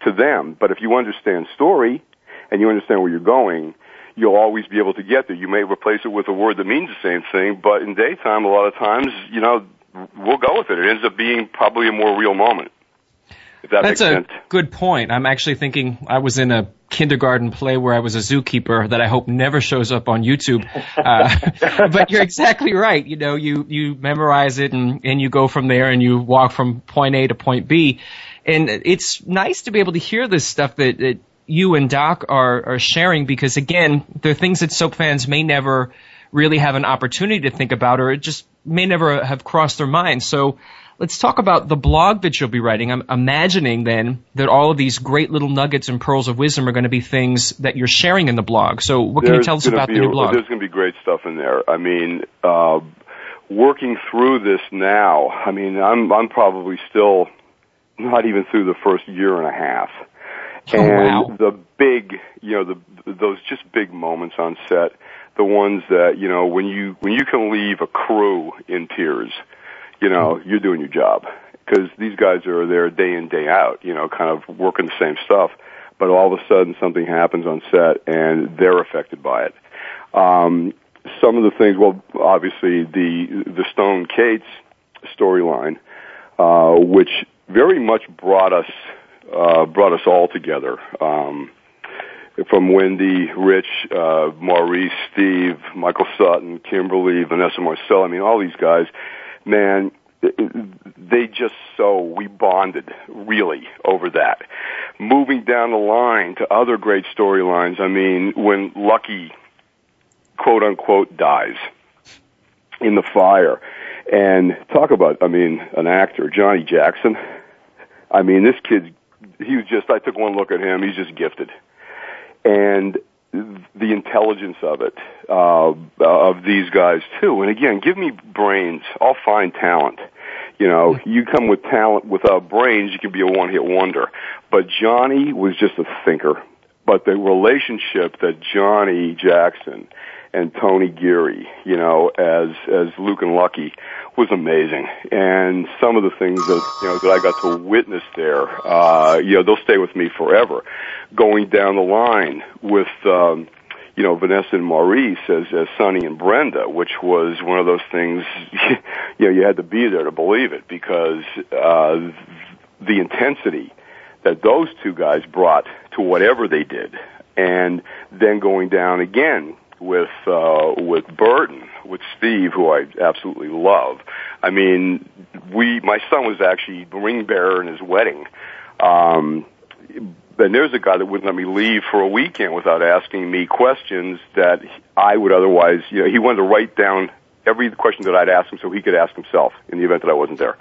to them. But if you understand story and you understand where you're going, you'll always be able to get there. You may replace it with a word that means the same thing, but in daytime, a lot of times, you know, we'll go with it. It ends up being probably a more real moment. That That's a sense. good point. I'm actually thinking I was in a kindergarten play where I was a zookeeper that I hope never shows up on YouTube. Uh, but you're exactly right. You know, you, you memorize it and, and you go from there and you walk from point A to point B. And it's nice to be able to hear this stuff that, that you and Doc are, are sharing because again, they're things that soap fans may never really have an opportunity to think about or it just may never have crossed their minds. So let's talk about the blog that you'll be writing. I'm imagining then that all of these great little nuggets and pearls of wisdom are going to be things that you're sharing in the blog. So what can you tell us about the new blog? There's going to be great stuff in there. I mean, uh, working through this now, I mean, I'm I'm probably still not even through the first year and a half. Oh, and wow. the big, you know, the those just big moments on set, the ones that you know when you when you can leave a crew in tears, you know, you're doing your job because these guys are there day in day out, you know, kind of working the same stuff. But all of a sudden, something happens on set, and they're affected by it. Um, some of the things, well, obviously the the Stone Cates storyline, uh, which very much brought us uh, brought us all together. Um, from Wendy, Rich, uh, Maurice, Steve, Michael Sutton, Kimberly, Vanessa Marcil. I mean, all these guys, man, they just so we bonded really over that. Moving down the line to other great storylines. I mean, when Lucky, quote unquote, dies in the fire, and talk about, I mean, an actor, Johnny Jackson. I mean, this kid, he was just. I took one look at him. He's just gifted and the intelligence of it uh, of these guys too. And again, give me brains. I'll find talent. You know, you come with talent without brains, you can be a one-hit wonder. But Johnny was just a thinker. But the relationship that Johnny Jackson and Tony Geary, you know, as as Luke and Lucky, was amazing. And some of the things that you know that I got to witness there, uh, you know, they'll stay with me forever. Going down the line with. Um, you know, Vanessa and Maurice as, as Sonny and Brenda, which was one of those things, you know, you had to be there to believe it because, uh, the intensity that those two guys brought to whatever they did. And then going down again with, uh, with Burton, with Steve, who I absolutely love. I mean, we, my son was actually the ring bearer in his wedding. Um, and there's a guy that wouldn't let me leave for a weekend without asking me questions that I would otherwise, you know, he wanted to write down every question that I'd ask him so he could ask himself in the event that I wasn't there.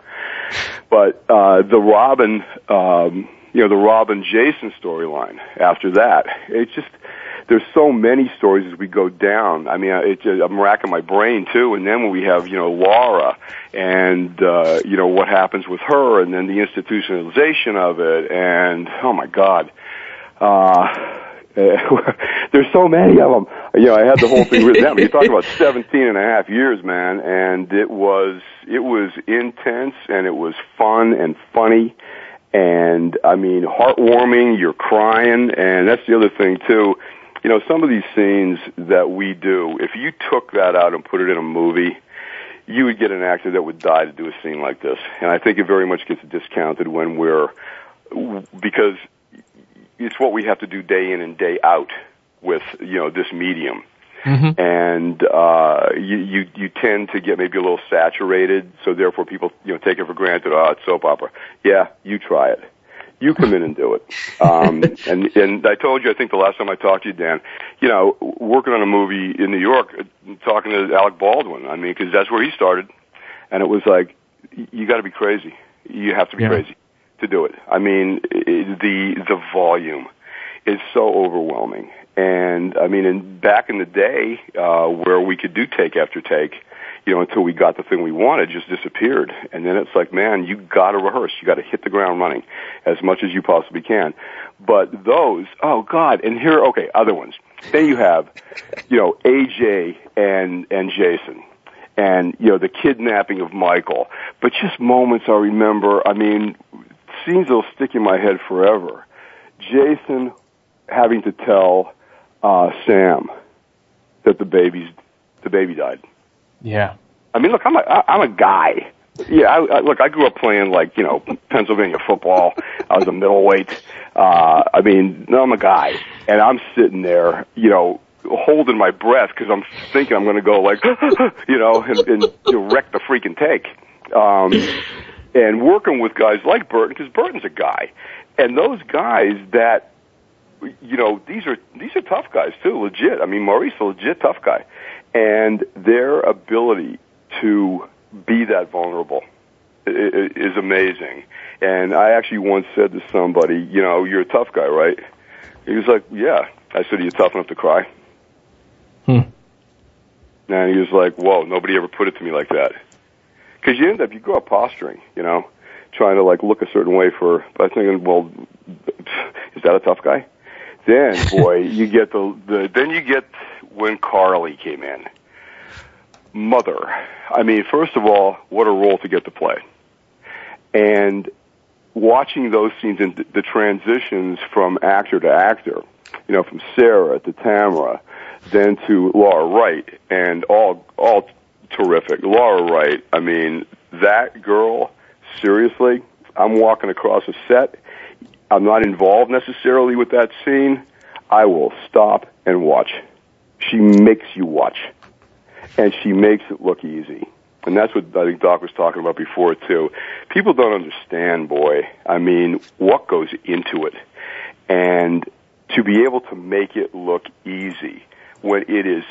But uh, the Robin, um, you know, the Robin Jason storyline after that, it's just there's so many stories as we go down. I mean, it, I'm racking my brain too. And then when we have, you know, Laura and, uh, you know, what happens with her and then the institutionalization of it and, oh my God, uh, there's so many of them. You know, I had the whole thing written down. You're talking about 17 and a half years, man, and it was, it was intense and it was fun and funny and I mean, heartwarming, you're crying, and that's the other thing too you know, some of these scenes that we do, if you took that out and put it in a movie, you would get an actor that would die to do a scene like this. And I think it very much gets discounted when we're, because it's what we have to do day in and day out with, you know, this medium. Mm-hmm. And, uh, you, you, you tend to get maybe a little saturated, so therefore people, you know, take it for granted, oh, it's soap opera. Yeah, you try it you come in and do it. Um, and and I told you, I think the last time I talked to you, Dan, you know, working on a movie in New York, talking to Alec Baldwin. I mean, because that's where he started, and it was like, you got to be crazy. You have to be Yeah. crazy to do it. I mean, the the volume is so overwhelming. And I mean, in back in the day, uh, where we could do take after take, you know, until we got the thing we wanted, just disappeared. And then it's like, man, you got to rehearse. You got to hit the ground running as much as you possibly can. But those, oh God, and here, okay, other ones. Then you have, you know, AJ and and Jason, and you know the kidnapping of Michael. But just moments I remember. I mean, scenes that'll stick in my head forever. Jason having to tell uh, Sam that the baby's the baby died. Yeah. I mean, look, I'm a I'm a guy. Yeah, I, I, look, I grew up playing like you know Pennsylvania football. I was a middleweight. Uh, I mean, no, I'm a guy, and I'm sitting there, you know, holding my breath because I'm thinking I'm going to go like, you know, and, and you know, wreck the freaking take. Um, and working with guys like Burton because Burton's a guy, and those guys that, you know, these are these are tough guys too, legit. I mean, Maurice a legit tough guy, and their ability to be that vulnerable is amazing. And I actually once said to somebody, you know, you're a tough guy, right? He was like, yeah. I said, are you tough enough to cry? Hmm. And he was like, whoa, nobody ever put it to me like that. Because you end up, you grow up posturing, you know, trying to like look a certain way for, I thinking, well, is that a tough guy? Then, boy, you get the, the, then you get when Carly came in. Mother. I mean, first of all, what a role to get to play. And watching those scenes and the transitions from actor to actor, you know, from Sarah to Tamara, then to Laura Wright, and all all terrific. Laura Wright, I mean, that girl, seriously, I'm walking across a set. I'm not involved necessarily with that scene. I will stop and watch. She makes you watch. And she makes it look easy. And that's what I think Doc was talking about before too. People don't understand, boy. I mean, what goes into it. And to be able to make it look easy when it is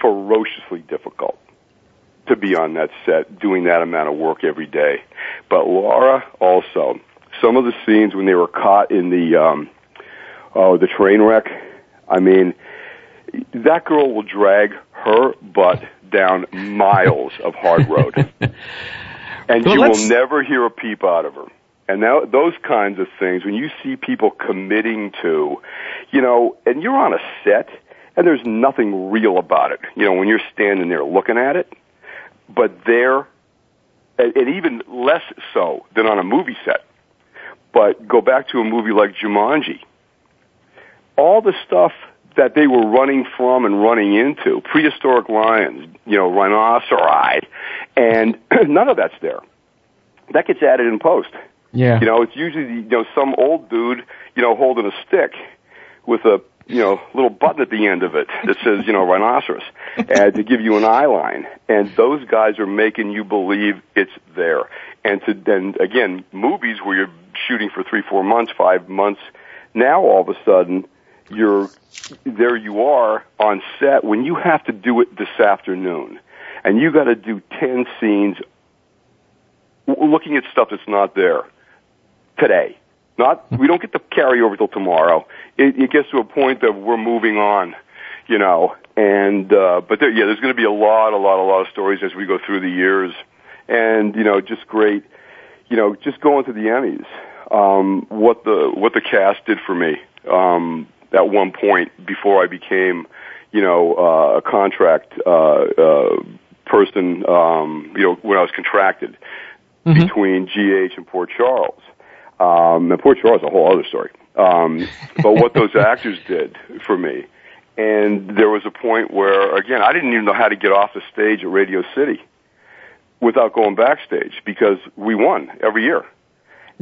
ferociously difficult to be on that set doing that amount of work every day. But Laura also, some of the scenes when they were caught in the, um, oh, the train wreck, I mean, that girl will drag her butt down miles of hard road. and Well, you let's- will never hear a peep out of her. And now those kinds of things, when you see people committing to, you know, and you're on a set and there's nothing real about it, you know, when you're standing there looking at it, but they're, and and even less so than on a movie set. But go back to a movie like Jumanji. All the stuff that they were running from and running into, prehistoric lions, you know, rhinoceri, and none of that's there. That gets added in post. Yeah. You know, it's usually you know some old dude, you know, holding a stick with a you know little button at the end of it that says you know rhinoceros, and to give you an eye line. And those guys are making you believe it's there. And to then again, movies where you're shooting for three, four months, five months. Now all of a sudden, you're there. You are on set when you have to do it this afternoon, and you got to do ten scenes looking at stuff that's not there today. Not we don't get to carry over till tomorrow. It, it gets to a point that we're moving on, you know. And uh, but there, yeah, there's going to be a lot, a lot, a lot of stories as we go through the years, and you know, just great. You know, just going to the Emmys. Um, what the what the cast did for me um, at one point before I became, you know, uh, a contract uh, uh, person. Um, you know, when I was contracted between GH and Port Charles. Um, and Port Charles is a whole other story. Um, but what those actors did for me, and there was a point where, again, I didn't even know how to get off the stage at Radio City without going backstage because we won every year.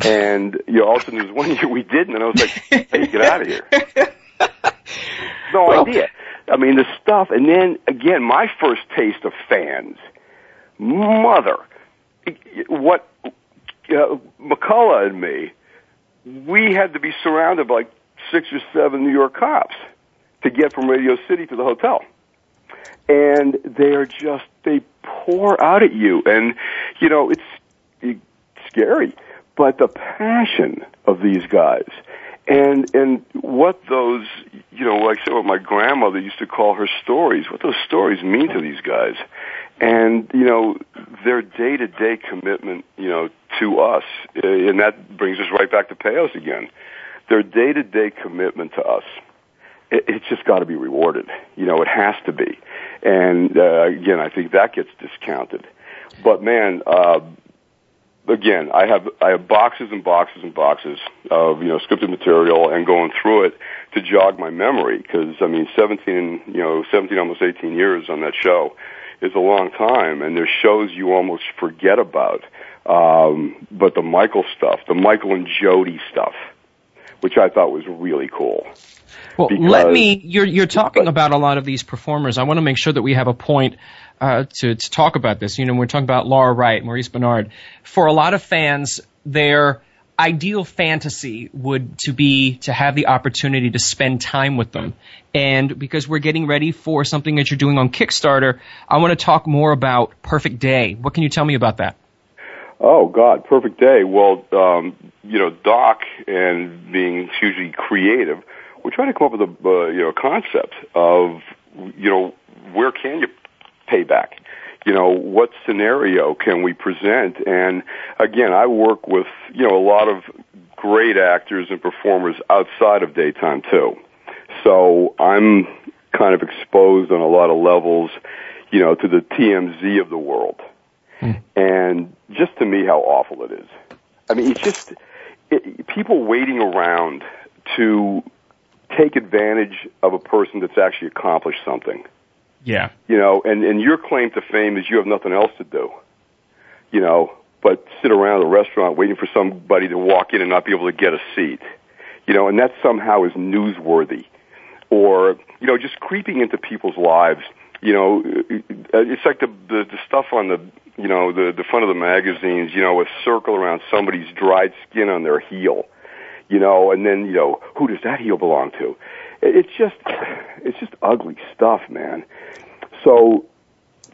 And you know, all of a sudden there was one year we didn't, and I was like, "Hey, get out of here!" No Well- idea. I mean, the stuff, and then again, my first taste of fans, mother, what uh, McCullough and me, we had to be surrounded by like six or seven New York cops to get from Radio City to the hotel. And they're just, they pour out at you. And, you know, it's, it's scary. But the passion of these guys and, and what those, you know, like I said, what my grandmother used to call her stories, what those stories mean to these guys. And, you know, their day to day commitment, you know, to us, uh, and that brings us right back to Paos again. Their day to day commitment to us, it, it's just got to be rewarded. You know, it has to be. And, uh, again, I think that gets discounted. But man, uh, again, I have I have boxes and boxes and boxes of you know scripted material and going through it to jog my memory because I mean, 17 you know 17 almost 18 years on that show is a long time, and there's shows you almost forget about. Um, but the Michael stuff, the Michael and Jody stuff, which I thought was really cool. Well, because, let me. You're you're talking but, about a lot of these performers. I want to make sure that we have a point uh, to to talk about this. You know, we're talking about Laura Wright, Maurice Benard. For a lot of fans, their ideal fantasy would to be to have the opportunity to spend time with them. And because we're getting ready for something that you're doing on Kickstarter, I want to talk more about Perfect Day. What can you tell me about that? Oh God, Perfect Day. Well, um, you know, Doc and being hugely creative, we're trying to come up with a uh, you know concept of you know where can you pay back? You know, what scenario can we present? And again, I work with, you know, a lot of great actors and performers outside of daytime too. So I'm kind of exposed on a lot of levels, you know, to the TMZ of the world. Mm. And just to me, how awful it is. I mean, it's just it, people waiting around to take advantage of a person that's actually accomplished something. Yeah. You know, and, and your claim to fame is you have nothing else to do. You know, but sit around a restaurant waiting for somebody to walk in and not be able to get a seat. You know, and that somehow is newsworthy. Or, you know, just creeping into people's lives. You know, it's like the, the, the stuff on the, you know, the, the front of the magazines, you know, a circle around somebody's dried skin on their heel. You know, and then, you know, who does that heel belong to? It's just, it's just ugly stuff, man. So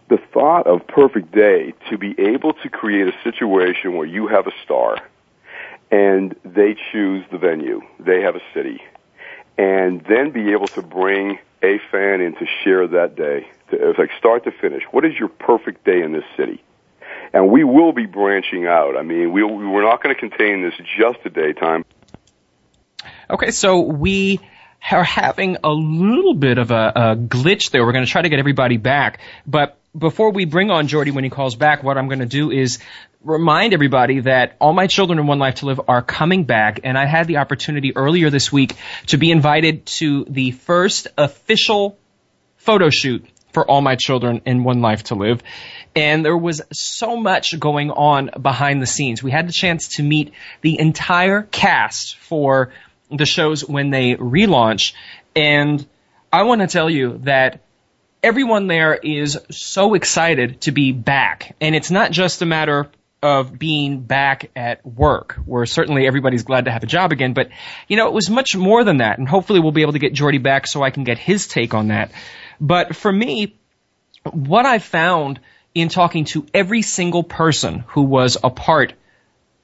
the thought of Perfect Day to be able to create a situation where you have a star and they choose the venue, they have a city, and then be able to bring a fan in to share that day, it's like start to finish. What is your perfect day in this city? And we will be branching out. I mean, we, we're not going to contain this just to daytime. Okay, so we are having a little bit of a, a glitch there. We're going to try to get everybody back. But before we bring on Jordi when he calls back, what I'm going to do is remind everybody that All My Children in One Life to Live are coming back. And I had the opportunity earlier this week to be invited to the first official photo shoot for All My Children in One Life to Live. And there was so much going on behind the scenes. We had the chance to meet the entire cast for the shows when they relaunch. And I want to tell you that everyone there is so excited to be back. And it's not just a matter of being back at work, where certainly everybody's glad to have a job again, but you know, it was much more than that. And hopefully we'll be able to get Jordi back so I can get his take on that. But for me, what I found in talking to every single person who was a part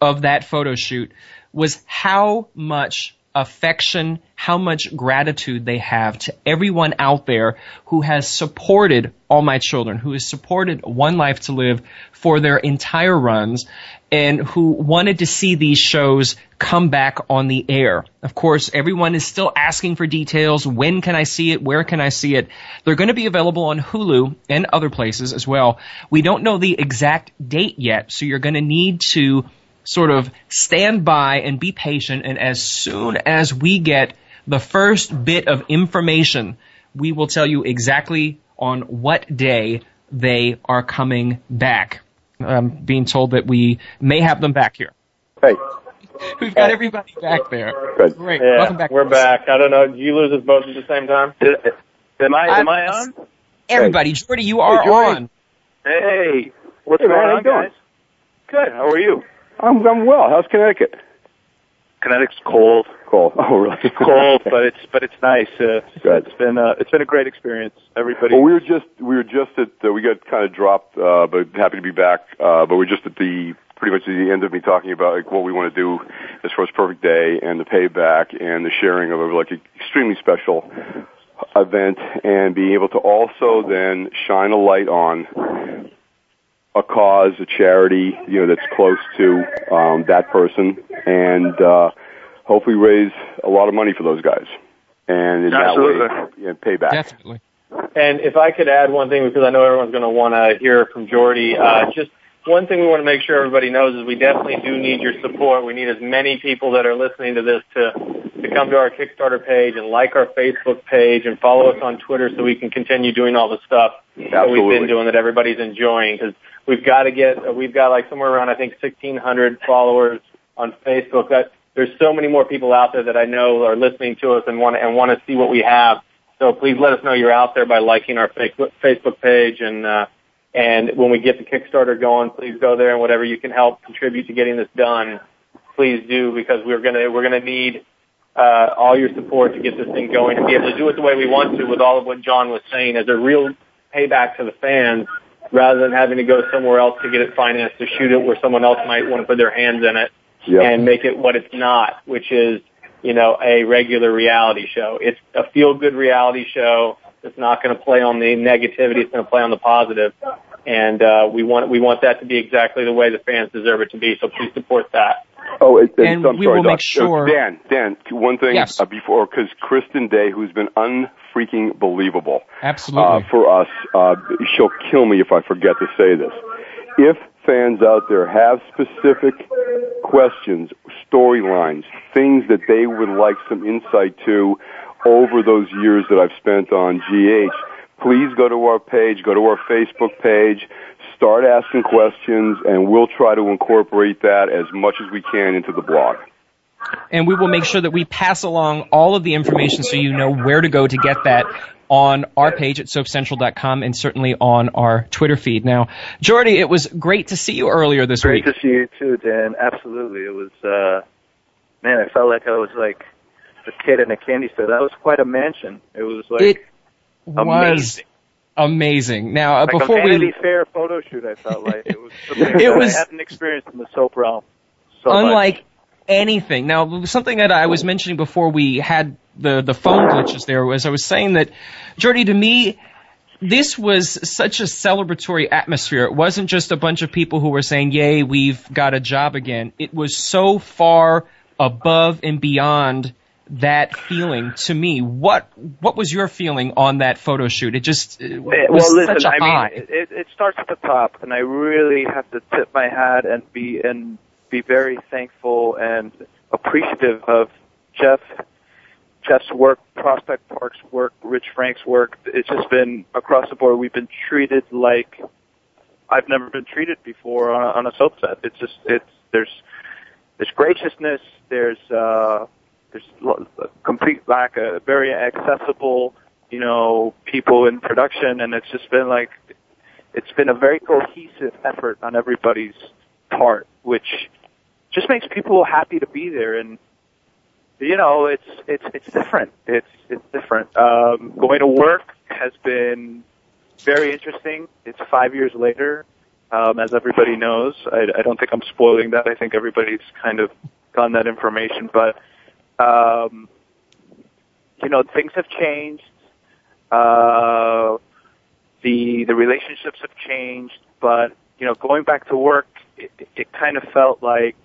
of that photo shoot was how much affection, how much gratitude they have to everyone out there who has supported All My Children, who has supported One Life to Live for their entire runs, and who wanted to see these shows come back on the air. Of course, everyone is still asking for details. When can I see it? Where can I see it? They're going to be available on Hulu and other places as well. We don't know the exact date yet, so you're going to need to sort of stand by and be patient. And as soon as we get the first bit of information, we will tell you exactly on what day they are coming back. I'm being told that we may have them back here. Hey. We've got everybody back there. Good. Great. Yeah, Welcome back. We're back. I don't know. Did you lose us both at the same time? Am I am I on? Everybody, Jordi, you are Hey, Jordi. on. Hey, what's Hey, going how on, you doing? guys? Good. How are you? I'm, I'm well. How's Connecticut? Connecticut's cold. Cold. Oh, really? Cold, but it's but it's nice. Uh, Good. It's been uh, it's been a great experience. Everybody. Well, we were just we were just at uh, we got kind of dropped, uh, but happy to be back. Uh, but we're just at the pretty much the end of me talking about like what we want to do as far as Perfect Day and the payback and the sharing of a like extremely special event and being able to also then shine a light on a cause, a charity, you know, that's close to um, that person, and uh, hopefully raise a lot of money for those guys, and in Absolutely. that way, yeah, pay back. Definitely. And if I could add one thing, because I know everyone's going to want to hear from Jordi, uh, just one thing we want to make sure everybody knows is we definitely do need your support. We need as many people that are listening to this to to come to our Kickstarter page and like our Facebook page and follow us on Twitter so we can continue doing all the stuff that we've been doing that everybody's enjoying because we've got to get we've got like somewhere around I think 1600 followers on Facebook. That there's so many more people out there that I know are listening to us and want to, and want to see what we have. So please let us know you're out there by liking our Facebook page and uh and when we get the Kickstarter going please go there and whatever you can help contribute to getting this done please do because we're to we're to need uh, all your support to get this thing going and be able to do it the way we want to with all of what John was saying as a real payback to the fans rather than having to go somewhere else to get it financed to shoot it where someone else might want to put their hands in it Yep. and make it what it's not, which is, you know, a regular reality show. It's a feel good reality show. It's not going to play on the negativity. It's going to play on the positive. And, uh, we want, we want that to be exactly the way the fans deserve it to be. So please support that. Oh, it, And I'm we sorry, will Doc. make sure- Uh, Dan, Dan, one thing Yes. uh, before, because Kristen Day, who's been unfreaking believable Absolutely. uh, for us, uh, she'll kill me if I forget to say this. If fans out there have specific questions, storylines, things that they would like some insight to over those years that I've spent on GH, please go to our page, go to our Facebook page, start asking questions, and we'll try to incorporate that as much as we can into the blog. and we will make sure that we pass along all of the information so you know where to go to get that on our page at soapcentral.com and certainly on our Twitter feed. Now, Jordi, it was great to see you earlier this Great week. Great to see you too, Dan. Absolutely. It was uh man, I felt like I was like a kid in a candy store. That was quite a mansion. It was like it was amazing. Now, uh, like before a Vanity we Fair photo shoot I felt like. It was It was- I hadn't experienced in the soap realm. So much. unlike anything. Now, something that I was mentioning before we had the the phone glitches there was I was saying that Jordi, to me, this was such a celebratory atmosphere. It wasn't just a bunch of people who were saying, "Yay, we've got a job again." It was so far above and beyond that feeling to me. What what was your feeling on that photo shoot? It just it was well, listen. I high. mean, it, it starts at the top, and I really have to tip my hat and be and be very thankful and appreciative of Jeff, Jeff's work, Prospect Park's work, Rich Frank's work. It's just been across the board. We've been treated like I've never been treated before on a, on a soap set. It's just it's there's there's graciousness. There's uh, there's lo- complete lack of very accessible, you know, people in production, and it's just been like it's been a very cohesive effort on everybody's part, which just makes people happy to be there. And you know, it's it's it's different. It's it's different. Um, going to work has been very interesting. It's five years later, um, as everybody knows. I, I don't think I'm spoiling that. I think everybody's kind of gotten that information, but um, you know, things have changed. Uh, the the relationships have changed, but you know, going back to work, it, it kind of felt like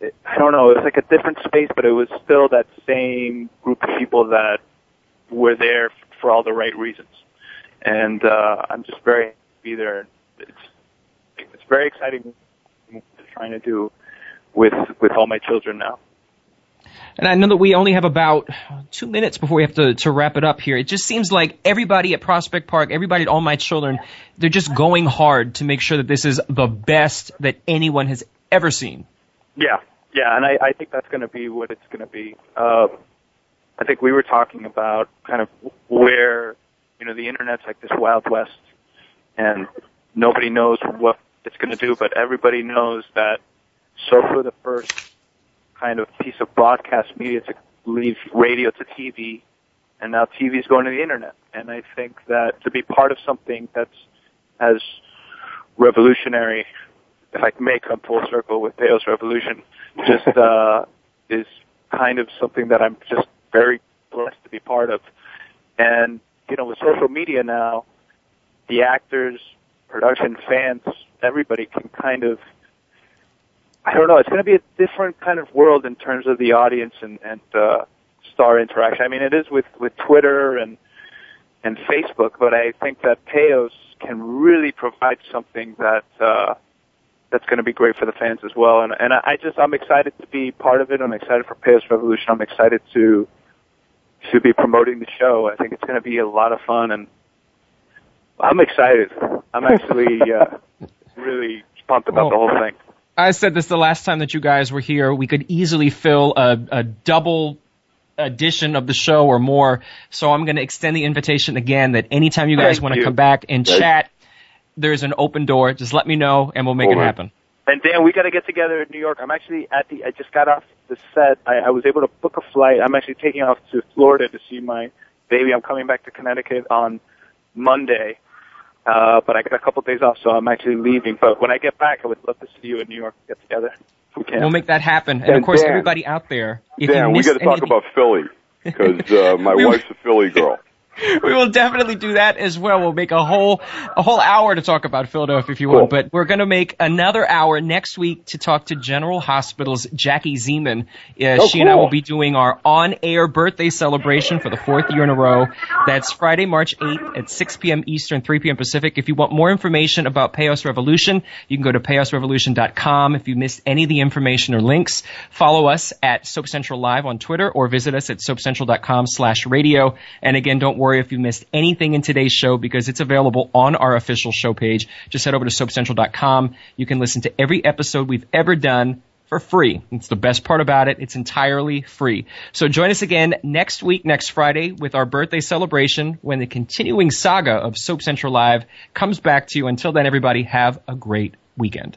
it, I don't know. It was like a different space, but it was still that same group of people that were there for all the right reasons. And uh, I'm just very happy there. It's it's very exciting trying to do with with all my children now. And I know that we only have about two minutes before we have to, to wrap it up here. It just seems like everybody at Prospect Park, everybody at All My Children, they're just going hard to make sure that this is the best that anyone has ever seen. Yeah, yeah, and I, I think that's going to be what it's going to be. Um, I think we were talking about kind of where you know the internet's like this wild west, and nobody knows what it's going to do, but everybody knows that. So for the first kind of piece of broadcast media to leave radio to TV, and now TV is going to the internet, and I think that to be part of something that's as revolutionary if I may come full circle with Paos Revolution, just uh, is kind of something that I'm just very blessed to be part of. And you know, with social media now, the actors, production, fans, everybody can kind of I don't know. It's going to be a different kind of world in terms of the audience and, and uh, star interaction. I mean, it is with with Twitter and and Facebook, but I think that Paos can really provide something that uh, that's going to be great for the fans as well. And and I just I'm excited to be part of it. I'm excited for Paos Revolution. I'm excited to to be promoting the show. I think it's going to be a lot of fun, and I'm excited. I'm actually uh, really pumped about the whole thing. I said this the last time that you guys were here. We could easily fill a, a double edition of the show or more. So I'm going to extend the invitation again that anytime you guys want to come back and chat, there's an open door. Just let me know and we'll make it happen. And Dan, we got to get together in New York. I'm actually at the. I just got off the set. I, I was able to book a flight. I'm actually taking off to Florida to see my baby. I'm coming back to Connecticut on Monday. Uh, but I got a couple of days off, so I'm actually leaving. But when I get back, I would love to see you in New York. Get together. We can. We'll make that happen. And, and of course, Dan, everybody out there, if Dan, you we got to talk about Philly because uh, my wife's a Philly girl. We will definitely do that as well. We'll make a whole a whole hour to talk about Philadelphia if you cool. want, but we're going to make another hour next week to talk to General Hospital's Jackie Zeman. Uh, oh, she cool. and I will be doing our on-air birthday celebration for the fourth year in a row. That's Friday, March 8th at 6 p.m. Eastern, 3 p.m. Pacific. If you want more information about Paos Revolution, you can go to paosrevolution.com. If you missed any of the information or links, follow us at Soap Central Live on Twitter or visit us at soapcentral.com slash radio. And again, don't worry if you missed anything in today's show because it's available on our official show page. Just head over to soapcentral.com. You can listen to every episode we've ever done for free. It's the best part about it. It's entirely free. So join us again next week, next Friday, with our birthday celebration when the continuing saga of Soap Central Live comes back to you. Until then, everybody, have a great weekend.